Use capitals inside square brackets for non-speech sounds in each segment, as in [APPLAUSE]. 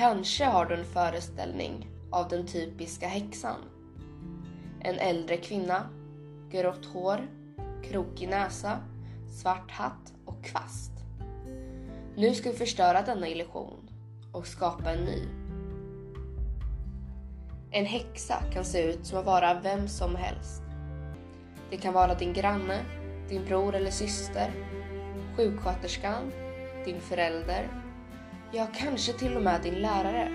Kanske har du en föreställning av den typiska häxan. En äldre kvinna, grått hår, krokig näsa, svart hatt och kvast. Nu ska vi förstöra denna illusion och skapa en ny. En häxa kan se ut som att vara vem som helst. Det kan vara din granne, din bror eller syster, sjuksköterskan, din förälder, ja kanske till och med din lärare.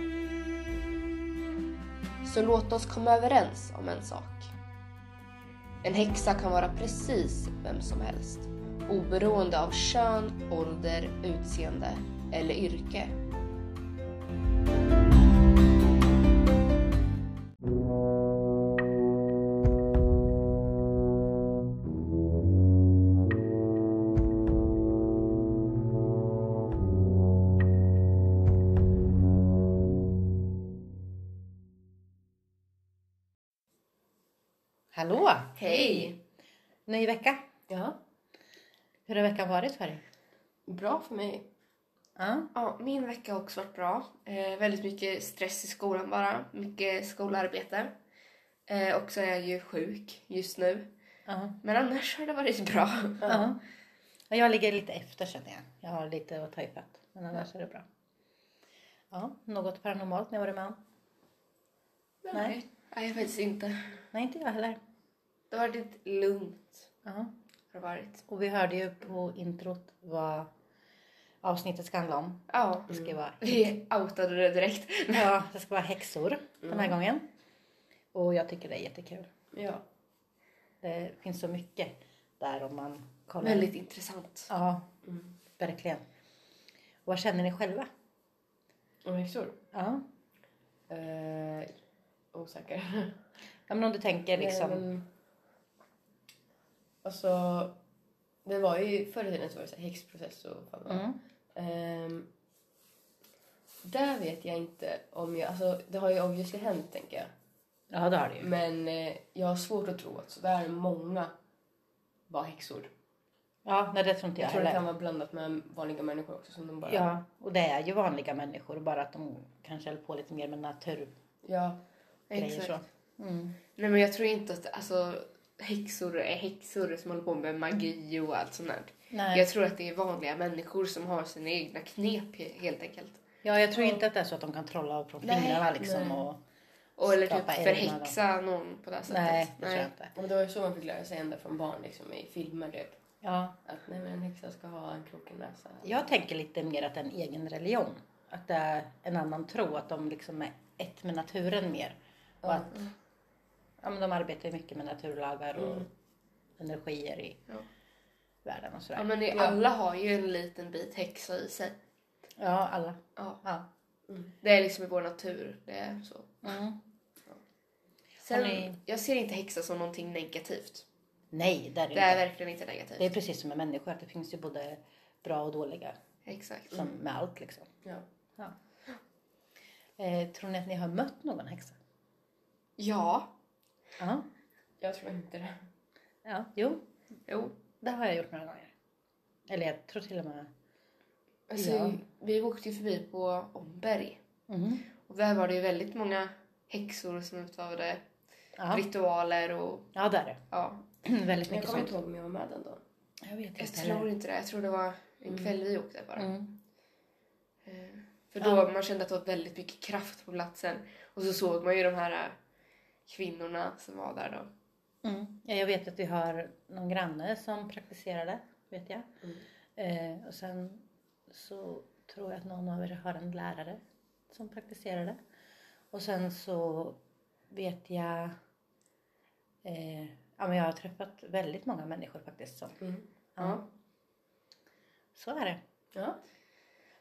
Så låt oss komma överens om en sak. En häxa kan vara precis vem som helst, oberoende av kön, ålder, utseende eller yrke. Varit för dig? bra för mig. Ja. Ja, min vecka har också varit bra. Eh, väldigt mycket stress i skolan bara. Mycket skolarbete. Eh, och så är jag ju sjuk just nu. Ja. Men annars har det varit bra. Ja, Jag ligger lite efter känner jag. Jag har lite att ta ifatt. Men annars är det bra. Ja, något paranormalt ni har varit med om? Nej. Nej, faktiskt inte. Nej, inte jag heller. Det har varit lugnt. Ja. Har varit. Och vi hörde ju på introt vad avsnittet ska handla om. Ja. Det ska vara, Vi outade det direkt. [LAUGHS] ja, det ska vara häxor den här gången. Och jag tycker det är jättekul. Ja. Det finns så mycket där om man kollar. Väldigt intressant. Ja, verkligen. Och vad känner ni själva? Om häxor? Ja. Eh, osäker. ja men om du tänker liksom. Nej, men, alltså, det var ju förr i tiden så var det så här häxprocess och fan vad. Mm. Ehm, där vet jag inte om jag, alltså det har ju obviously hänt tänker jag. Ja det har du ju. Men eh, jag har svårt att tro att så där många var häxor. Ja, nej det tror inte jag, Jag tror det heller. kan vara blandat med vanliga människor också som de bara... Ja, och det är ju vanliga människor bara att de kanske håller på lite mer med naturgrejer Ja. Exakt. så. Mm. Nej men jag tror inte att alltså, häxor är häxor som håller på med magi och allt sånt där. Nej. Jag tror att det är vanliga människor som har sina egna knep he- helt enkelt. Ja, jag tror inte att det är så att de kan trolla från Nej, fingrarna liksom nej. och... Och eller typ förhäxa någon på det här sättet. Nej, det tror jag inte. Men det var ju så man fick lära sig ända från barn liksom i filmer typ. Ja, Att nej men en häxa ska ha en krokig näsa. jag tänker lite mer att det är en egen religion. Att det är en annan tro, att de liksom är ett med naturen mer. Och att ja, men de arbetar ju mycket med naturlagar och energier i Ja. världen och sådär. Ja men det, alla har ju en liten bit häxa i sig. Ja, alla. Ja. Ja. Det är liksom i vår natur. Det är så. Mm. Sen, ni- Jag ser inte häxa som någonting negativt. Nej, det är det, Det är verkligen inte negativt. Det är precis som med människor, att det finns ju både bra och dåliga. Exakt. Som med allt liksom. Ja. Ja. Eh, tror ni att ni har mött någon häxa? Ja. Ja. Jag tror inte det. Ja, jo. Jo. Det har jag gjort några gånger. Eller jag tror till och med... Alltså, Ja. Vi åkte ju förbi på Omberg. Mhm. Och där var det ju väldigt många häxor som utövade Ja. ritualer och ja, det är det. ja. [CLEARS THROAT] Väldigt Jag mycket kommer inte ihåg om jag var med den dagen. Jag vet Jag inte tror heller. inte det. Jag tror det var en kväll vi åkte bara. Mm. Eh, För då man kände att det var väldigt mycket kraft på platsen. Och så såg man ju de här eh, kvinnorna som var där då. Mm. Ja, jag vet att vi har någon granne som praktiserade, vet jag. Eh, och sen så tror jag att någon av er har en lärare som praktiserade. Och sen så vet jag... Eh, ja, men jag har träffat väldigt många människor faktiskt. Som, ja. Så är det. Ja.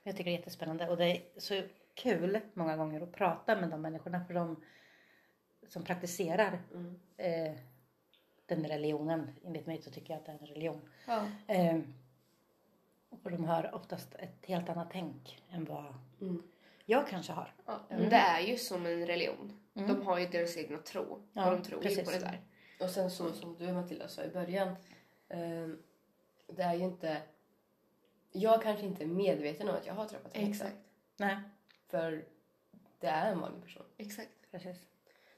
Jag tycker det är jättespännande och det är så kul många gånger att prata med de människorna för de som praktiserar eh, den religionen. Enligt mig så tycker jag att det är en religion. Ja. Eh, och de har oftast ett helt annat tänk än vad jag kanske har. Ja, men det är ju som en religion. De har ju deras egna tro. Ja, och de tror ju precis. på det där. Och sen så som du Matilda sa i början. ehm, det är ju inte... Jag kanske inte är medveten om att jag har träffat en häxa. Exakt. Nej. För det är en vanlig person. Exakt. Precis.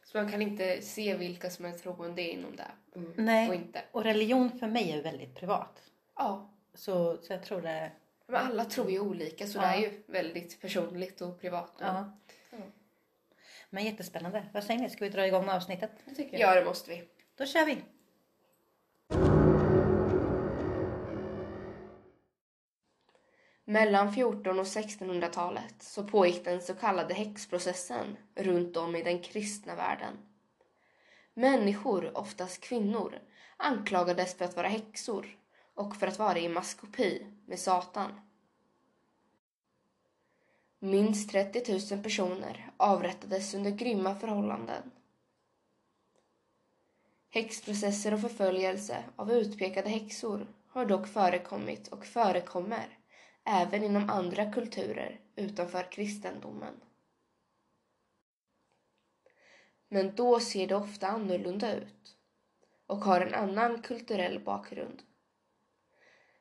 Så man kan inte se vilka som är troende inom det och Nej, inte. och religion för mig är väldigt privat. Ja, Så, så jag tror det... men alla tror ju olika så Ja. det är ju väldigt personligt och privat. Ja. Ja. Men jättespännande. Vad säger ni? Ska vi dra igång avsnittet? Det tycker jag. Ja, det måste vi. Då kör vi! Mellan 1400 och 1600-talet så pågick den så kallade häxprocessen runt om i den kristna världen. Människor, oftast kvinnor, anklagades för att vara häxor och för att vara i maskopi med Satan. Minst 30 000 personer avrättades under grymma förhållanden. Häxprocesser och förföljelse av utpekade häxor har dock förekommit och förekommer även inom andra kulturer utanför kristendomen. Men då ser det ofta annorlunda ut och har en annan kulturell bakgrund.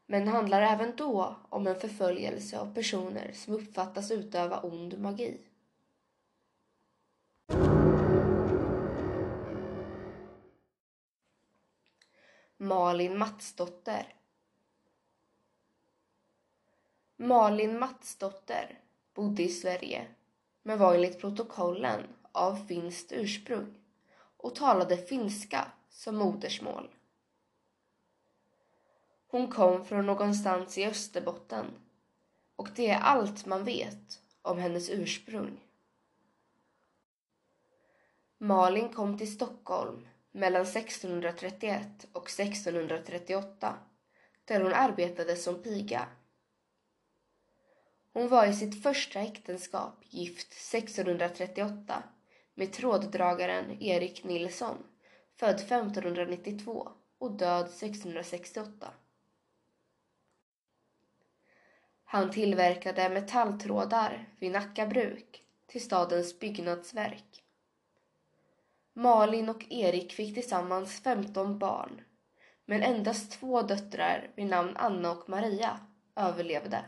Men handlar även då om en förföljelse av personer som uppfattas utöva ond magi. Malin Matsdotter Malin Matsdotter bodde i Sverige men var enligt protokollen av finskt ursprung och talade finska som modersmål. Hon kom från någonstans i Österbotten och det är allt man vet om hennes ursprung. Malin kom till Stockholm mellan 1631 och 1638 där hon arbetade som piga. Hon var i sitt första äktenskap gift 1638 med tråddragaren Erik Nilsson, född 1592 och död 1668. Han tillverkade metalltrådar vid Nacka bruk till stadens byggnadsverk. Malin och Erik fick tillsammans 15 barn, men endast två döttrar vid namn Anna och Maria överlevde.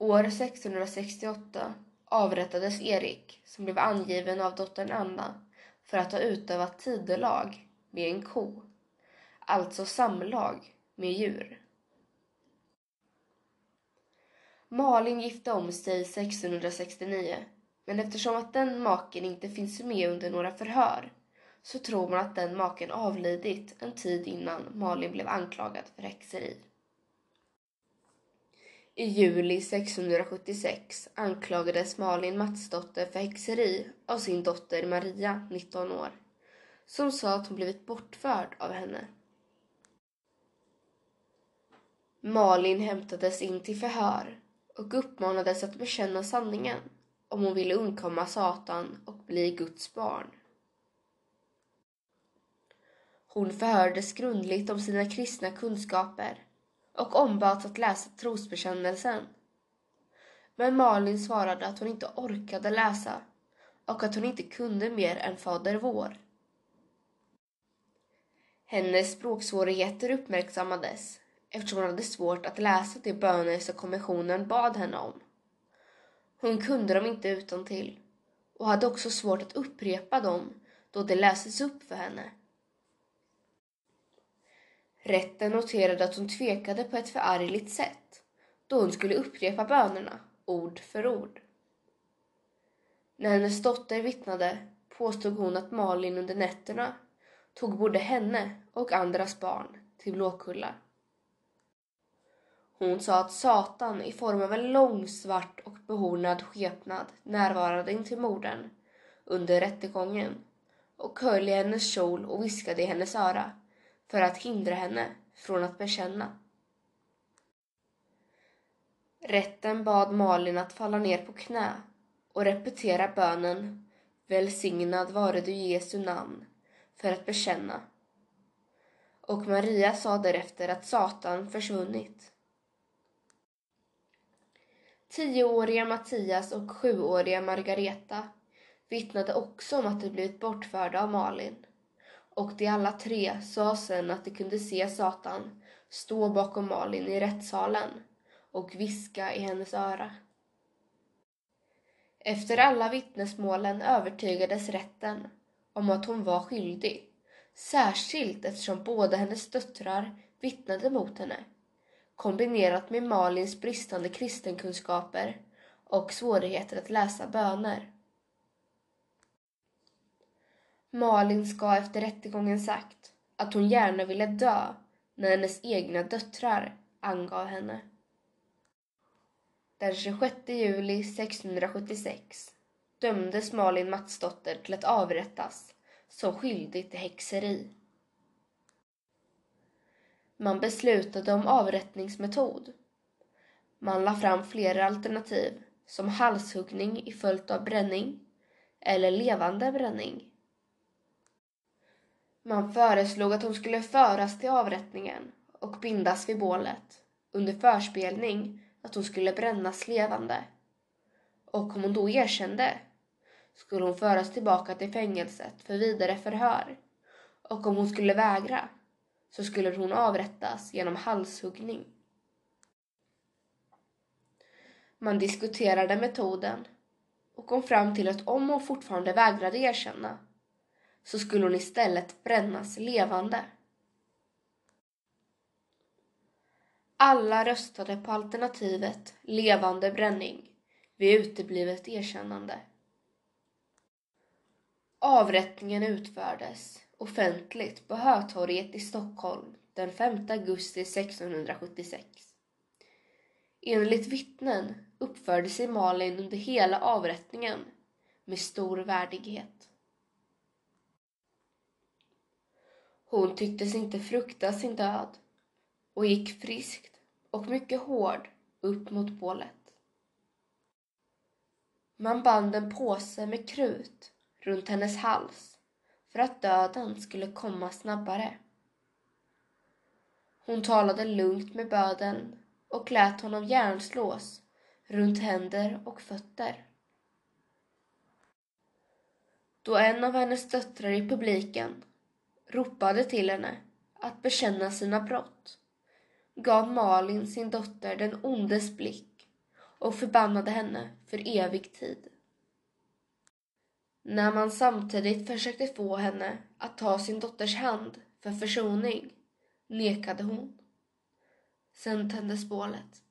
År 1668 avrättades Erik som blev angiven av dottern Anna för att ha utövat tidelag med en ko, alltså samlag med djur. Malin gifte om sig 1669 men eftersom att den maken inte finns med under några förhör så tror man att den maken avlidit en tid innan Malin blev anklagad för häxeri. I juli 1676 anklagades Malin Matsdotter för häxeri av sin dotter Maria, 19 år, som sa att hon blivit bortförd av henne. Malin hämtades in till förhör och uppmanades att bekänna sanningen om hon ville undkomma Satan och bli Guds barn. Hon förhördes grundligt om sina kristna kunskaper och ombads att läsa trosbekännelsen. Men Malin svarade att hon inte orkade läsa och att hon inte kunde mer än Fader vår. Hennes språksvårigheter uppmärksammades eftersom hon hade svårt att läsa de böner som kommissionen bad henne om. Hon kunde dem inte utan till och hade också svårt att upprepa dem då de lästes upp för henne. Rätten noterade att hon tvekade på ett förargligt sätt då hon skulle upprepa bönerna ord för ord. När hennes dotter vittnade påstod hon att Malin under nätterna tog både henne och andras barn till Blåkulla. Hon sa att Satan i form av en lång svart och behornad skepnad närvarade intill morden under rättegången och höll i hennes kjol och viskade i hennes öra för att hindra henne från att bekänna. Rätten bad Malin att falla ner på knä och repetera bönen Välsignad vare du Jesu namn för att bekänna. Och Maria sa därefter att Satan försvunnit. Tioåriga Mattias och sjuåriga Margareta vittnade också om att de blivit bortförda av Malin och de alla tre sa sen att de kunde se Satan stå bakom Malin i rättssalen och viska i hennes öra. Efter alla vittnesmålen övertygades rätten om att hon var skyldig, särskilt eftersom båda hennes döttrar vittnade mot henne, kombinerat med Malins bristande kristenkunskaper och svårigheter att läsa böner. Malin ska efter rättegången sagt att hon gärna ville dö när hennes egna döttrar angav henne. Den 26 juli 1676 dömdes Malin Matsdotter till att avrättas som skyldig till häxeri. Man beslutade om avrättningsmetod. Man la fram flera alternativ som halshuggning i följt av bränning eller levande bränning. Man föreslog att hon skulle föras till avrättningen och bindas vid bålet under förspelning att hon skulle brännas levande. Och om hon då erkände skulle hon föras tillbaka till fängelset för vidare förhör. Och om hon skulle vägra så skulle hon avrättas genom halshuggning. Man diskuterade metoden och kom fram till att om hon fortfarande vägrade erkänna så skulle hon istället brännas levande. Alla röstade på alternativet levande bränning vid uteblivet erkännande. Avrättningen utfördes offentligt på Hötorget i Stockholm den 5 augusti 1676. Enligt vittnen uppförde sig Malin under hela avrättningen med stor värdighet. Hon tycktes inte frukta sin död och gick friskt och mycket hård upp mot bålet. Man band en påse med krut runt hennes hals för att döden skulle komma snabbare. Hon talade lugnt med bödeln och lät honom järnslås runt händer och fötter. Då en av hennes döttrar i publiken ropade till henne att bekänna sina brott gav Malin sin dotter den ondes blick och förbannade henne för evig tid. När man samtidigt försökte få henne att ta sin dotters hand för försoning nekade hon. Sen tändes bålet.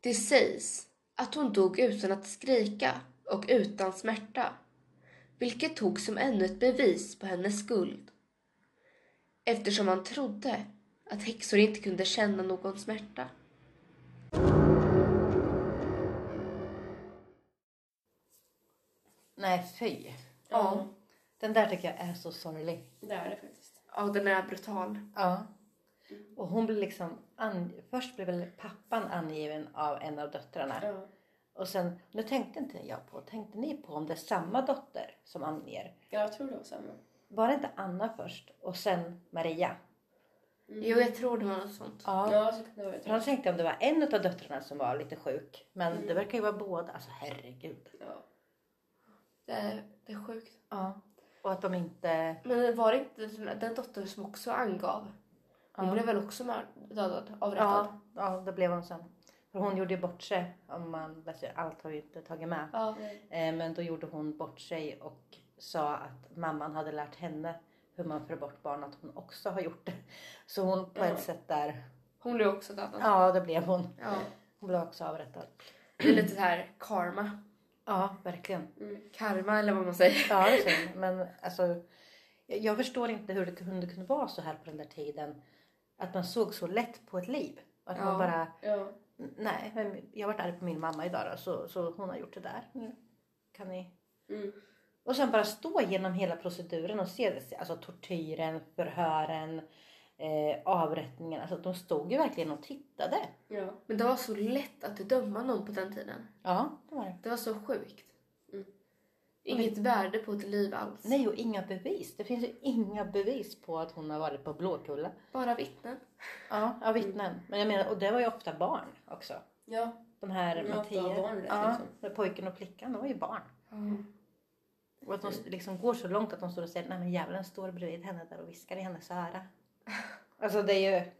Det sägs att hon dog utan att skrika och utan smärta, vilket togs som ännu ett bevis på hennes skuld. Eftersom man trodde att häxor inte kunde känna någon smärta. Nej, fy. Ja, Den där tycker jag är så sorglig. det är det faktiskt. Ja, den är brutal. Ja. Och hon blev liksom... An... Först blev väl pappan angiven av en av döttrarna. Ja. Och sen, nu tänkte inte jag på, tänkte ni på om det är samma dotter som anger? Jag tror det var samma. Var det inte Anna först och sen Maria? Jo, jag tror det var något sånt. Ja. Ja, så kan det vara. Han tänkte om det var en av döttrarna som var lite sjuk. Men det verkar ju vara båda. Alltså herregud. Ja. Det är, det är sjukt. Ja. Och att de inte... Men var det inte den- dottern som också angav? Hon Ja. blev väl också dödad, avrättad? Ja, ja, det blev hon sen. För hon gjorde bort sig. Om man läser, allt har vi inte tagit med. Ja. Eh, men då gjorde hon bort sig och sa att mamman hade lärt henne hur man för bort barn. Att hon också har gjort det. Så hon på ett sätt där. Hon blev också dödad. Ja, det blev hon. Ja. Hon blev också avrättad. Det är lite så här karma. Ja, verkligen. Karma eller vad man säger. Ja, det säger. Men alltså. Jag, förstår inte hur det kunde, kunde vara så här på den där tiden. Att man såg så lätt på ett liv. Att man Ja. bara, Ja. Nej, men jag varit arg på min mamma idag då, så, så hon har gjort det där. Nu kan ni Mm. Och sen bara stå genom hela proceduren och se det, alltså tortyren, förhören, eh, avrättningen. Alltså de stod ju verkligen och tittade. Ja. Men det var så lätt att döma någon på den tiden. Ja, det var det. Det var så sjukt. Mm. Inget värde på ett liv alls. Nej, och inga bevis. Det finns ju inga bevis på att hon har varit på Blåkulla. Bara vittnen. Ja, ja vittnen. Men jag menar, och det var ju ofta barn också. Ja. De här Ja, Mattias. barn där, ja, liksom. pojken och flickan, de var ju barn. Och att de liksom går så långt att de står och säger nej men djävulen står bredvid henne där och viskar i hennes öra. [LAUGHS] Alltså det är ju,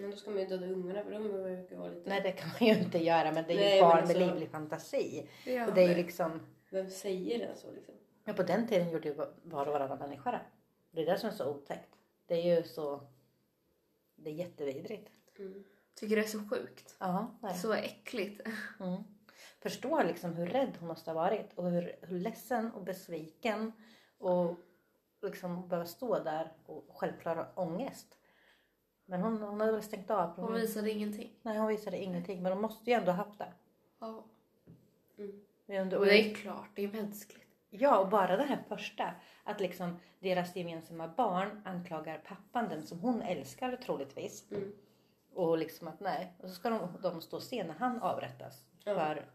Men då ska man ju döda ungarna för de brukar vara lite... Nej det kan man ju inte göra men det är ju Nej, barn alltså- med livlig fantasi. Ja, och det är ju men- liksom, Vem säger det så liksom? ja, på den tiden gjorde ju var och varannan människa det. Det är det som är så otäckt. Det är ju så, det är jättevidrigt. Mm. Tycker det är så sjukt. Ja, det är det. Så äckligt. [LAUGHS] Mm. Förstår liksom hur rädd hon måste ha varit och hur, hur ledsen och besviken och liksom behöva stå där och självklar ha ångest. Men hon, hon hade väl stängt av. Hon visade ingenting. Nej, hon visade ingenting. Men hon måste ju ändå ha haft det. Ja. Men ändå- Och det är klart, det är mänskligt. Ja, och bara det här första. Att liksom deras gemensamma barn anklagar pappan, den som hon älskar troligtvis. Mm. Och liksom att nej. Och så ska de, de stå och se när han avrättas. Ja. För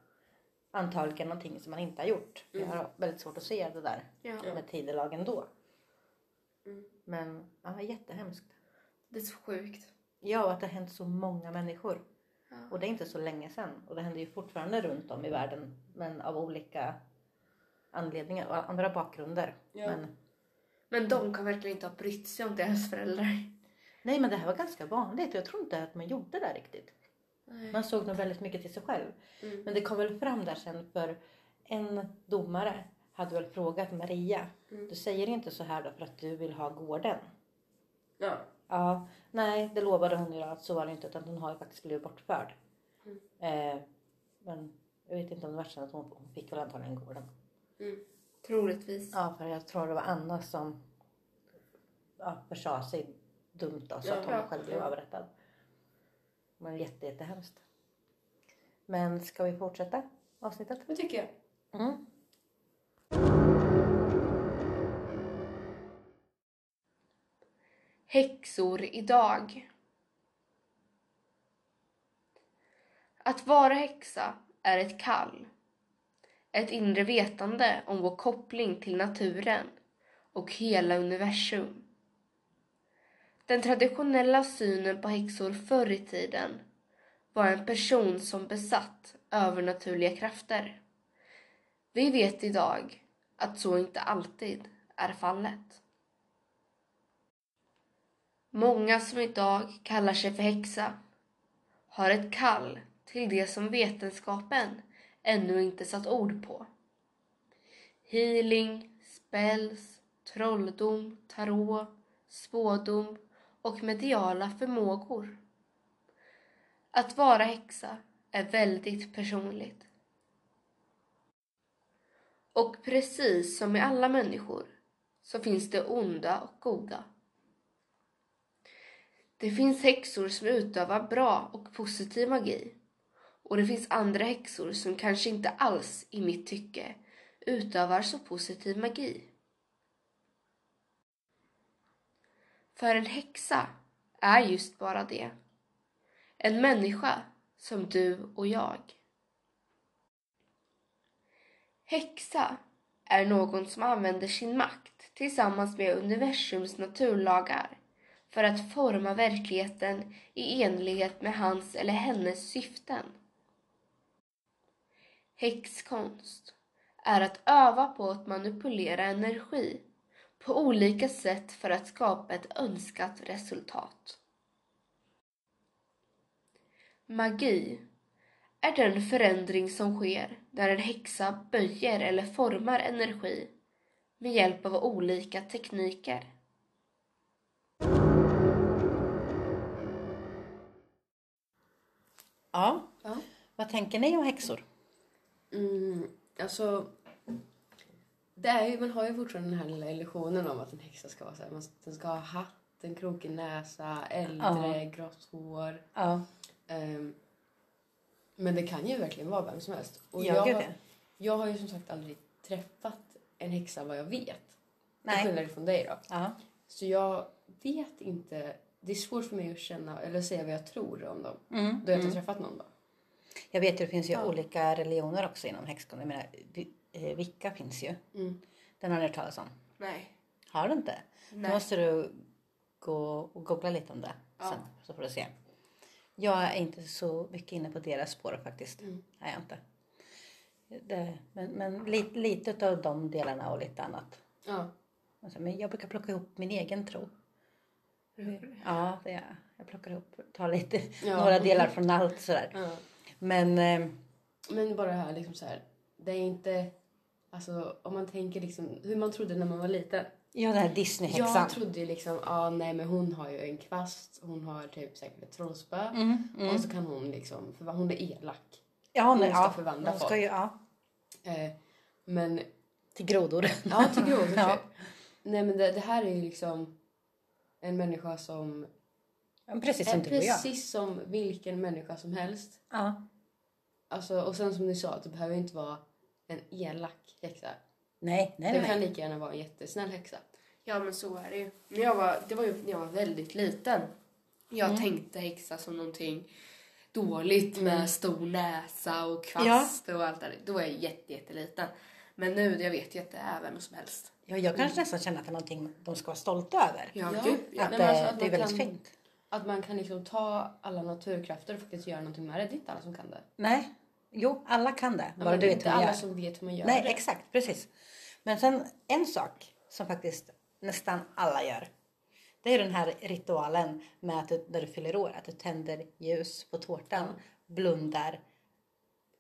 antagligen någonting som han inte har gjort. Jag har väldigt svårt att se det där Ja. med tidelagen då. Mm. Men ja, jättehemskt. Det är så sjukt. Ja, och att det har hänt så många människor. Ja. Och det är inte så länge sedan. Och det händer ju fortfarande runt om i världen. Men av olika anledningar och andra bakgrunder. Ja. Men, Men de kan verkligen inte ha brytt sig om deras föräldrar. nej, men det här var ganska vanligt. Jag tror inte att man gjorde det riktigt. Nej. Man såg nog väldigt mycket till sig själv. Mm. Men det kom väl fram där sen för en domare hade väl frågat Maria. Mm. Du säger inte så här då för att du vill ha gården? Ja. Ja, nej det lovade hon ju att så var det inte utan hon har ju faktiskt blivit bortförd. Mm. Eh, men jag vet inte om det var så att hon, hon fick väl antagligen gården. Mm. Troligtvis. Ja, för jag tror det var Anna som ja, försa sig dumt då, så Ja, att hon ja, själv blev avrättad. Men jätte, jättehemskt. Men ska vi fortsätta avsnittet? Det tycker jag. Mm. Häxor idag. Att vara häxa är ett kall. Ett inre vetande om vår koppling till naturen och hela universum. Den traditionella synen på häxor förr i tiden var en person som besatt övernaturliga krafter. Vi vet idag att så inte alltid är fallet. Mm. Många som idag kallar sig för häxa har ett kall till det som vetenskapen ännu inte satt ord på. Healing, spells, trolldom, tarot, spådom och mediala förmågor. Att vara häxa är väldigt personligt. Och precis som med alla människor så finns det onda och goda. Det finns häxor som utövar bra och positiv magi. Och det finns andra häxor som kanske inte alls, i mitt tycke, utövar så positiv magi. För en häxa är just bara det. En människa som du och jag. Häxa är någon som använder sin makt tillsammans med universums naturlagar för att forma verkligheten i enlighet med hans eller hennes syften. Häxkonst är att öva på att manipulera energi på olika sätt för att skapa ett önskat resultat. Magi är den förändring som sker när en häxa böjer eller formar energi med hjälp av olika tekniker. Ja. Ja. Vad tänker ni om häxor? Mm, alltså, det är ju, man har ju fortfarande den här lilla illusionen om att en häxa ska vara så här, man, den ska ha hatt, en krokig näsa, äldre, grått hår. Ja, Ehm, men det kan ju verkligen vara vem som helst. Och Ja, jag, gud, har, ja. jag har ju som sagt aldrig träffat en häxa vad jag vet. Till Nej. skillnad från dig då. ja. Så jag vet inte. Det är svårt för mig att känna eller säga vad jag tror om dem. Mm. Då jag inte har träffat någon då. Jag vet ju det finns ju Ja. olika religioner också inom häxkonst. Jag menar, vi- eh, finns ju. Mm. Den har ni hört talas om. Nej. Har du inte? Då Nej. måste du gå och googla lite om det Ja. sen. Så får du se. Jag är inte så mycket inne på deras spår faktiskt. Mm. är jag inte. Det, men men lite, lite av de delarna och lite annat. Ja. Alltså, men jag brukar plocka ihop min egen tro. Ja, det är jag. Plockar ihop, tar lite, Ja. några delar från allt sådär. Ja. Men eh, Men bara det här liksom så här. Det är inte... Alltså om man tänker liksom hur man trodde när man var liten. ja, den här Disney-häxan. Jag trodde ju liksom, ja nej men hon har ju en kvast, hon har typ säkert ett trollspö. Mm, mm. Och så kan hon liksom, för hon är elak. Ja, nej, hon ska ja. förvandla hon folk. ju, ja, Eh, men, till grodor. ja till grodor [LAUGHS] Ja. typ. Nej men det, det här är ju liksom en människa som Ja, Precis är som du och jag. precis som vilken människa som helst. Ja. Alltså, och sen som ni sa, det behöver inte vara en elak häxa. Nej, nej, det nej. kan lika gärna vara en jättesnäll häxa. Ja men så är det ju. När jag var, det var ju när jag var väldigt liten. Jag tänkte häxa som någonting dåligt med stor näsa och kvast och allt det där. Då var jag jätte, jätteliten. Men nu, jag vet ju att det är vem som helst. Ja, jag kanske nästan känner att det är någonting de ska vara stolta över. Ja, Ja. ja. Att, Nej, alltså att det är väldigt kan- fint. Att man kan liksom ta alla naturkrafter och faktiskt göra någonting med det. Det är inte alla som kan det. Nej, jo, alla kan det. Ja, Bara men du vet inte hur man alla gör. som vet hur man gör Nej, det. exakt, precis. Men sen en sak som faktiskt nästan alla gör. Det är den här ritualen med att du, när du fyller år, att du tänder ljus på tårtan, blundar,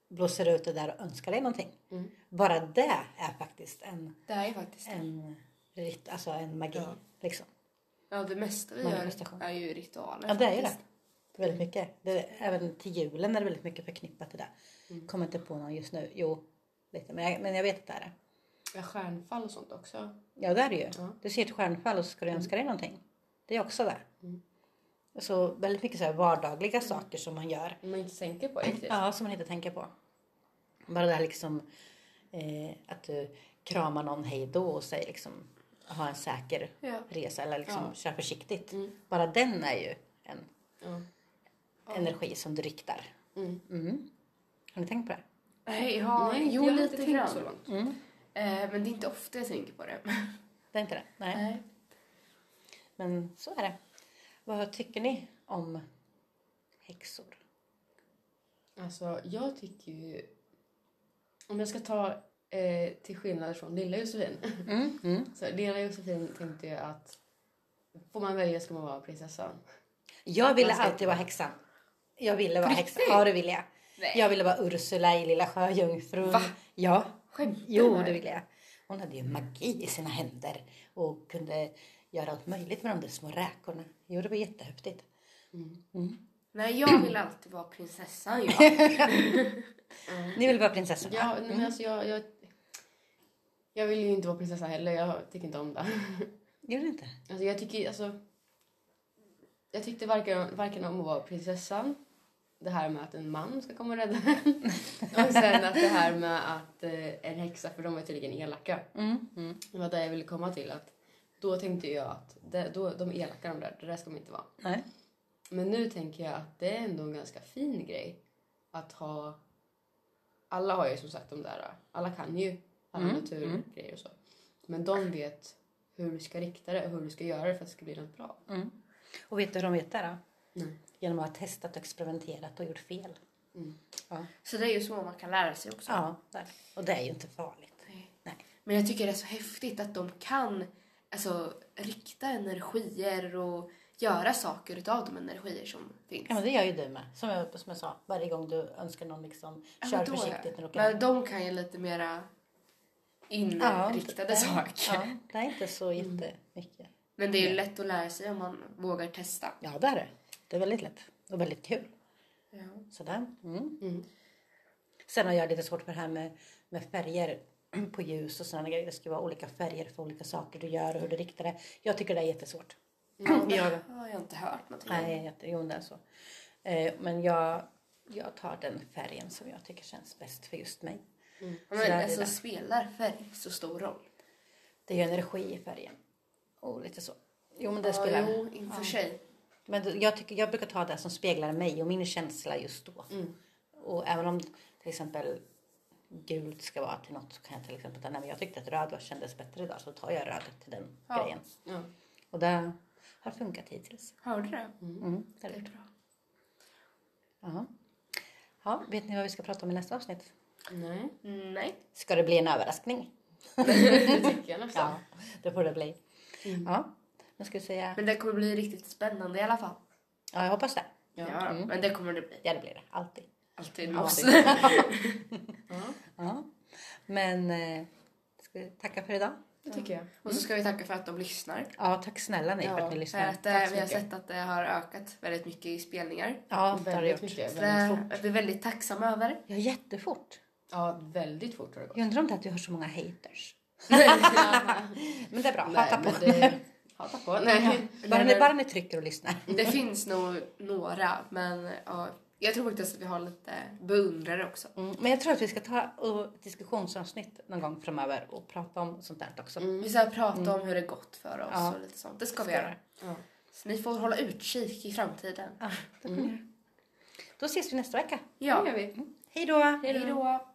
blåser ut det där och önskar dig någonting. Mm. Bara det är faktiskt en, Det är faktiskt det. en, rit, alltså en magi. Ja. Liksom. Ja, det mesta vi gör är ju ritualer. Ja, det är ju det. faktiskt. Väldigt mycket. Det är, även till julen är det väldigt mycket förknippat till det. Mm. Kommer inte på någon just nu. Jo, lite. Men jag, men jag vet att det är det. Ja, stjärnfall och sånt också. Ja, det är det ju. Ja. Du ser ett stjärnfall och så ska du önska dig någonting. Det är också det. Mm. Så väldigt mycket så här vardagliga saker som man gör. Om man inte tänker på riktigt. Ja, som man inte tänker på. Bara det här liksom eh, att du kramar någon hej då och säger liksom ha en säker Ja. resa eller liksom Ja. kör försiktigt. Mm. Bara den är ju en Ja. energi som du riktar. Mm. Mm. Har ni tänkt på det? Nej, ja, Nej, jo jag har inte lite tänkt grann. så långt. Mm. Eh, men det är inte ofta jag tänker på det. Det är inte det? Nej. Nej. Men så är det. Vad tycker ni om häxor? Alltså, jag tycker ju... Om jag ska ta eh, till skillnad från lilla Josefin. Mm. Mm. [LAUGHS] Så lilla Josefin tänkte ju att får man välja ska man vara prinsessan. Jag ville alltid vara häxan. Jag ville vara riktigt? Ja, det ville jag. Nej. Jag ville vara Ursula i Lilla Sjöjungfrun. Va? Ja. Skämtar Jo, det ville jag. Hon hade ju magi i sina händer och kunde göra allt möjligt med de där små räkorna. Jo, det var jättehäftigt. Mm. Nej, jag vill alltid vara prinsessan. Ja. [LAUGHS] Ni vill vara prinsessan? Ja, nej, men alltså jag, jag... Jag vill ju inte vara prinsessa heller. Jag tycker inte om det. Gör du inte? Alltså jag tycker alltså... Jag tyckte varken, varken om att vara prinsessan, det här med att en man ska komma och rädda en [LAUGHS] och sen att det här med att eh, en häxa, för de är tydligen elaka. Mm. Mm. Det var det jag ville komma till. Att då tänkte jag att det, då, de är elaka de där, det där ska de inte vara. Nej. Men nu tänker jag att det är ändå en ganska fin grej att ha... Alla har ju som sagt de där, alla kan ju alla Mm, naturgrejer och så. Men de vet hur du ska rikta det och hur du ska göra det för att det ska bli något bra. Mm. Och vet du hur de vet det då? Nej. Genom att ha testat och experimenterat och gjort fel. Mm. Ja, Så det är ju så man kan lära sig också. ja där. och det är ju inte farligt. Nej. Nej. Men jag tycker det är så häftigt att de kan alltså, rikta energier och göra saker utav de energier som finns. Ja, men det gör ju du med. Som jag, som jag sa, varje gång du önskar någon liksom, Ja, kör försiktigt när du Men de kan ju lite mera inriktade det- saker. Ja, det är inte så jättemycket. Men det är ju lätt att lära sig om man vågar testa. Ja, det är det. Det är väldigt lätt och väldigt kul. Ja. Sådär. Mm. Mm. Sen har jag lite svårt för det här med, med färger på ljus och sådana grejer. Det ska vara olika färger för olika saker du gör och hur du riktar det. Jag tycker det är jättesvårt. Ja, det Jag- har jag inte hört någonting. Nej, jo, det är så. Eh, men jag, jag tar den färgen som jag tycker känns bäst för just mig. Så Men alltså spelar färg så stor roll? Det är ju energi i färgen. Och lite så. Jo, men det Ja, spelar... jo, i och för sig. Men jag, tycker, jag brukar ta det som speglar mig och min känsla just då. Mm. Och även om till exempel gult ska vara till något så kan jag till exempel ta, nej men jag tyckte att röd var, kändes bättre idag så tar jag röd till den Ja. grejen. Ja. Och det har funkat hittills. Hörde du det? Mm, det är Det är det. bra. Ja. ja, vet ni vad vi ska prata om i nästa avsnitt? Nej, Nej. Ska det bli en överraskning? [LAUGHS] det tycker jag nästan. Ja, det får det bli. Mm. Ja. Jag skulle säga... Men det kommer bli riktigt spännande i alla fall. Ja, jag hoppas det. Ja, men det kommer det bli. Ja, det blir det. Alltid. Alltid oss. [LAUGHS] Ja. Men eh, ska vi tacka för idag? Det tycker jag. Och så ska vi tacka för att de lyssnar. Ja, tack snälla ni för att ni För lyssnar. att eh, vi har sett att det har ökat väldigt mycket i spelningar. Ja, det har det Väldigt gjort. mycket. Så Väldigt fort. är vi väldigt tacksamma över. Ja, jättefort. Ja, väldigt fort har det gått. Jag undrar om det är att vi har så många haters. [LAUGHS] Men det är bra. Hata på. det... Hata på. Nej. Bara, ni, bara ni trycker och lyssnar. Det finns nog några, men ja, jag tror faktiskt att vi har lite beundrare också. Mm, men jag tror att vi ska ta ett diskussionsavsnitt någon gång framöver och prata om sånt där också. Vi ska prata om hur det gått för oss Ja. och lite sånt. Det ska vi Ska göra. Ja. Så ni får hålla utkik i framtiden. Ja, det jag. Då ses vi nästa vecka. Ja. Det gör vi. Hej då! Hej då!